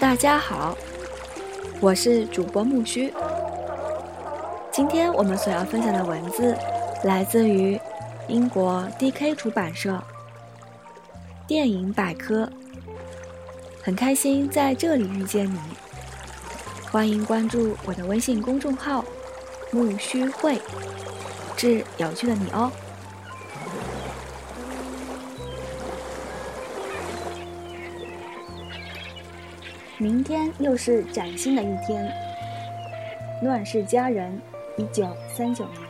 大家好，我是主播木须。今天我们所要分享的文字来自于英国 DK 出版社《电影百科》，很开心在这里遇见你。欢迎关注我的微信公众号“木须会”，致有趣的你哦。明天又是崭新的一天，《乱世佳人》。一九三九年，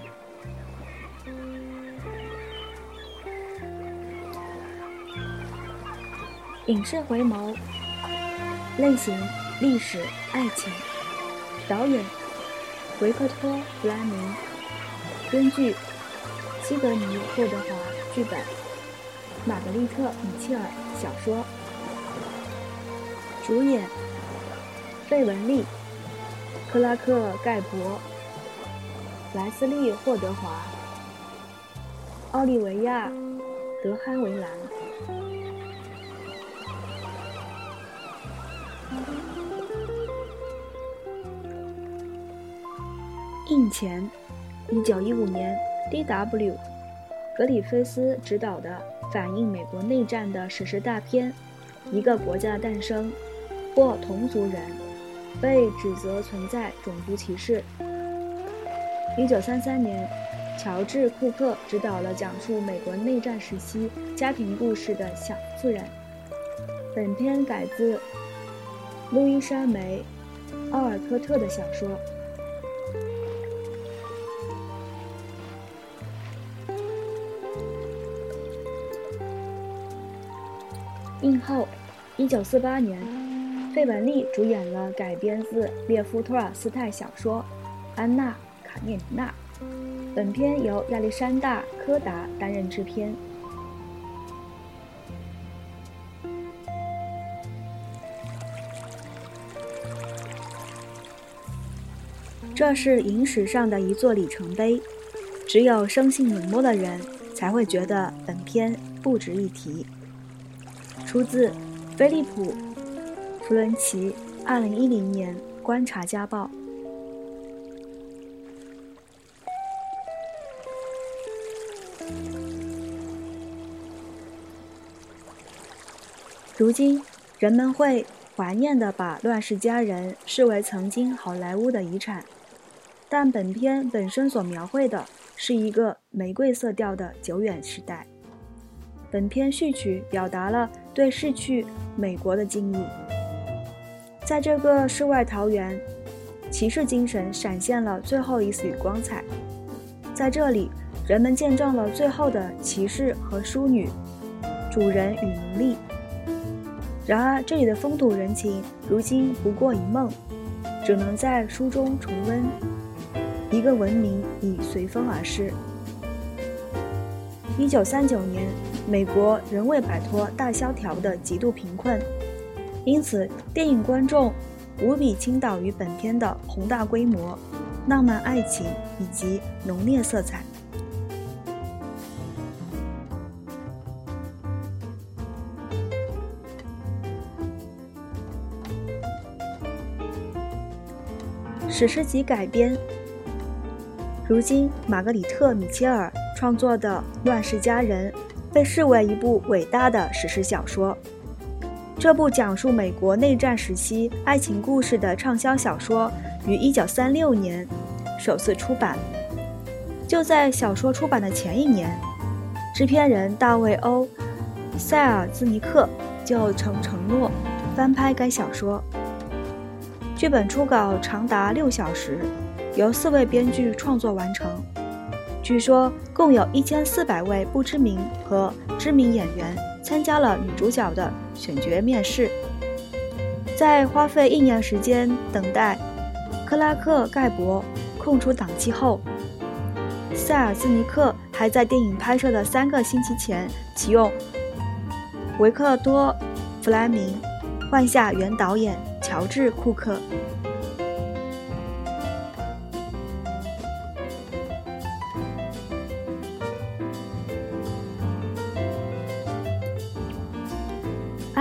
影视回眸，类型历史爱情，导演维克托·弗拉明，编剧西德尼·霍德华，剧本玛格丽特·米切尔，小说，主演费雯丽、克拉克·盖博。莱斯利·霍德华、奥利维亚·德哈维兰。印前，一九一五年，D.W. 格里菲斯执导的反映美国内战的史诗大片《一个国家的诞生》，或同族人被指责存在种族歧视。一九三三年，乔治·库克执导了讲述美国内战时期家庭故事的《小妇人》。本片改自路易莎·梅·奥尔科特的小说。映后，一九四八年，费雯丽主演了改编自列夫·托尔斯泰小说《安娜》。卡列尼娜，本片由亚历山大·柯达担任制片。这是影史上的一座里程碑，只有生性冷漠的人才会觉得本片不值一提。出自菲利普·弗伦奇，二零一零年《观察家报》。如今，人们会怀念地把《乱世佳人》视为曾经好莱坞的遗产，但本片本身所描绘的是一个玫瑰色调的久远时代。本片序曲表达了对逝去美国的敬意。在这个世外桃源，骑士精神闪现了最后一丝光彩。在这里，人们见证了最后的骑士和淑女，主人与奴隶。然而，这里的风土人情如今不过一梦，只能在书中重温。一个文明已随风而逝。一九三九年，美国仍未摆脱大萧条的极度贫困，因此电影观众无比倾倒于本片的宏大规模、浪漫爱情以及浓烈色彩。史诗级改编。如今，玛格里特·米切尔创作的《乱世佳人》被视为一部伟大的史诗小说。这部讲述美国内战时期爱情故事的畅销小说于1936年首次出版。就在小说出版的前一年，制片人大卫·欧·塞尔兹尼克就曾承诺翻拍该小说。剧本初稿长达六小时，由四位编剧创作完成。据说共有一千四百位不知名和知名演员参加了女主角的选角面试。在花费一年时间等待克拉克·盖博空出档期后，塞尔兹尼克还在电影拍摄的三个星期前启用维克多·弗莱明，换下原导演。乔治·库克。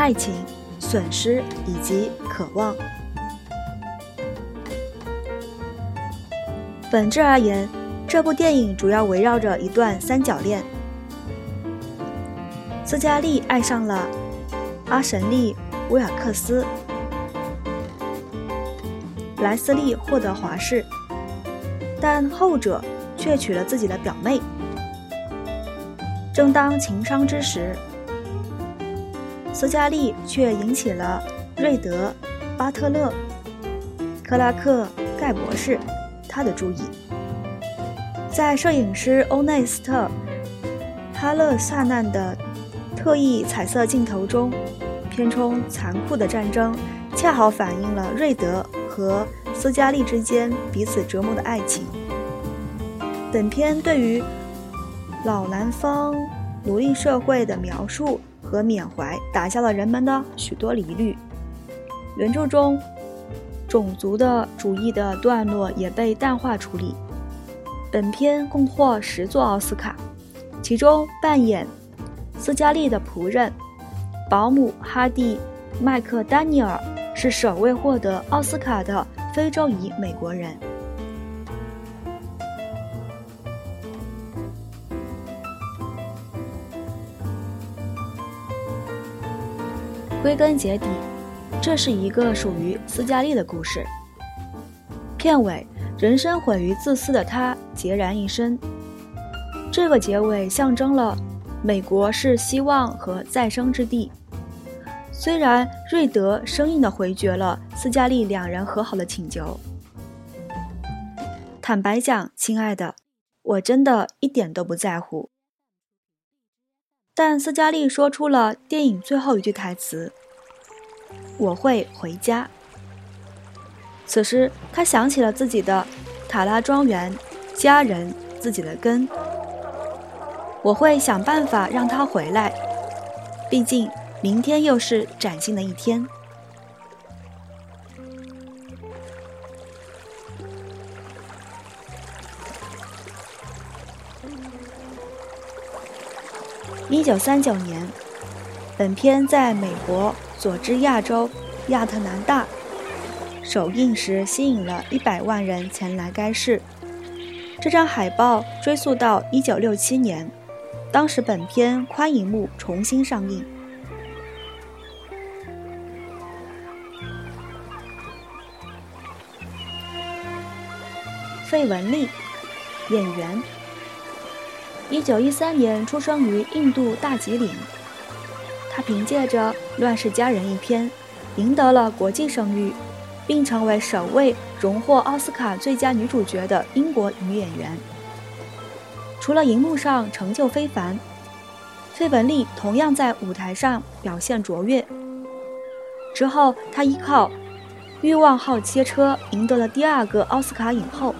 爱情、损失以及渴望。本质而言，这部电影主要围绕着一段三角恋。斯嘉丽爱上了阿什利·威尔克斯，莱斯利·获得华士，但后者却娶了自己的表妹。正当情伤之时，斯嘉丽却引起了瑞德·巴特勒·克拉克盖博士他的注意。在摄影师欧内斯特·哈勒萨难的特意彩色镜头中，片中残酷的战争恰好反映了瑞德和斯嘉丽之间彼此折磨的爱情。本片对于老南方奴隶社会的描述和缅怀，打消了人们的许多疑虑。原著中种族的主义的段落也被淡化处理。本片共获十座奥斯卡，其中扮演斯嘉丽的仆人保姆哈蒂·麦克丹尼尔是首位获得奥斯卡的非洲裔美国人。归根结底，这是一个属于斯嘉丽的故事。片尾，人生毁于自私的他孑然一身。这个结尾象征了美国是希望和再生之地。虽然瑞德生硬地回绝了斯嘉丽两人和好的请求。坦白讲，亲爱的，我真的一点都不在乎。但斯嘉丽说出了电影最后一句台词：“我会回家。”此时，他想起了自己的塔拉庄园、家人、自己的根。我会想办法让他回来，毕竟明天又是崭新的一天。一九三九年，本片在美国佐治亚州亚特兰大首映时，吸引了一百万人前来该市。这张海报追溯到一九六七年，当时本片宽银幕重新上映。费雯丽，演员。一九一三年出生于印度大吉岭，她凭借着《乱世佳人》一篇，赢得了国际声誉，并成为首位荣获奥斯卡最佳女主角的英国女演员。除了荧幕上成就非凡，费雯丽同样在舞台上表现卓越。之后，她依靠《欲望号街车》赢得了第二个奥斯卡影后。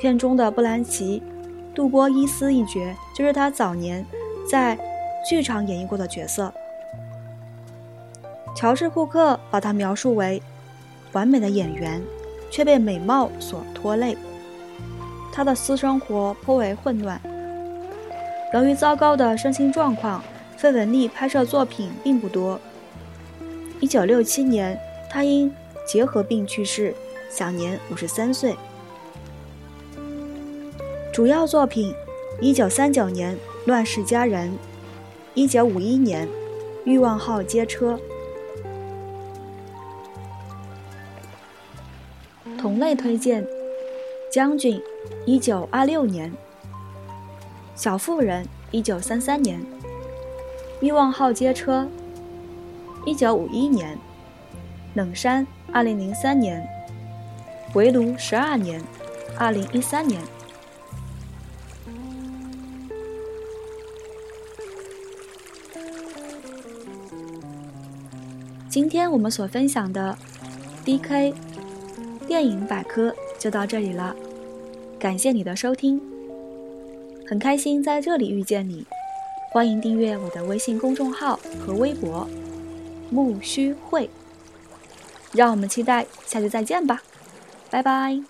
片中的布兰奇。杜波伊斯一角就是他早年在剧场演绎过的角色。乔治·库克把他描述为完美的演员，却被美貌所拖累。他的私生活颇为混乱。由于糟糕的身心状况，费雯丽拍摄作品并不多。1967年，他因结核病去世，享年53岁。主要作品：一九三九年《乱世佳人》，一九五一年《欲望号街车》。同类推荐：《将军》，一九二六年；《小妇人》，一九三三年；《欲望号街车》，一九五一年；《冷山》，二零零三年；《围炉十二年》，二零一三年。今天我们所分享的 D.K. 电影百科就到这里了，感谢你的收听，很开心在这里遇见你，欢迎订阅我的微信公众号和微博。木须会，让我们期待下期再见吧，拜拜。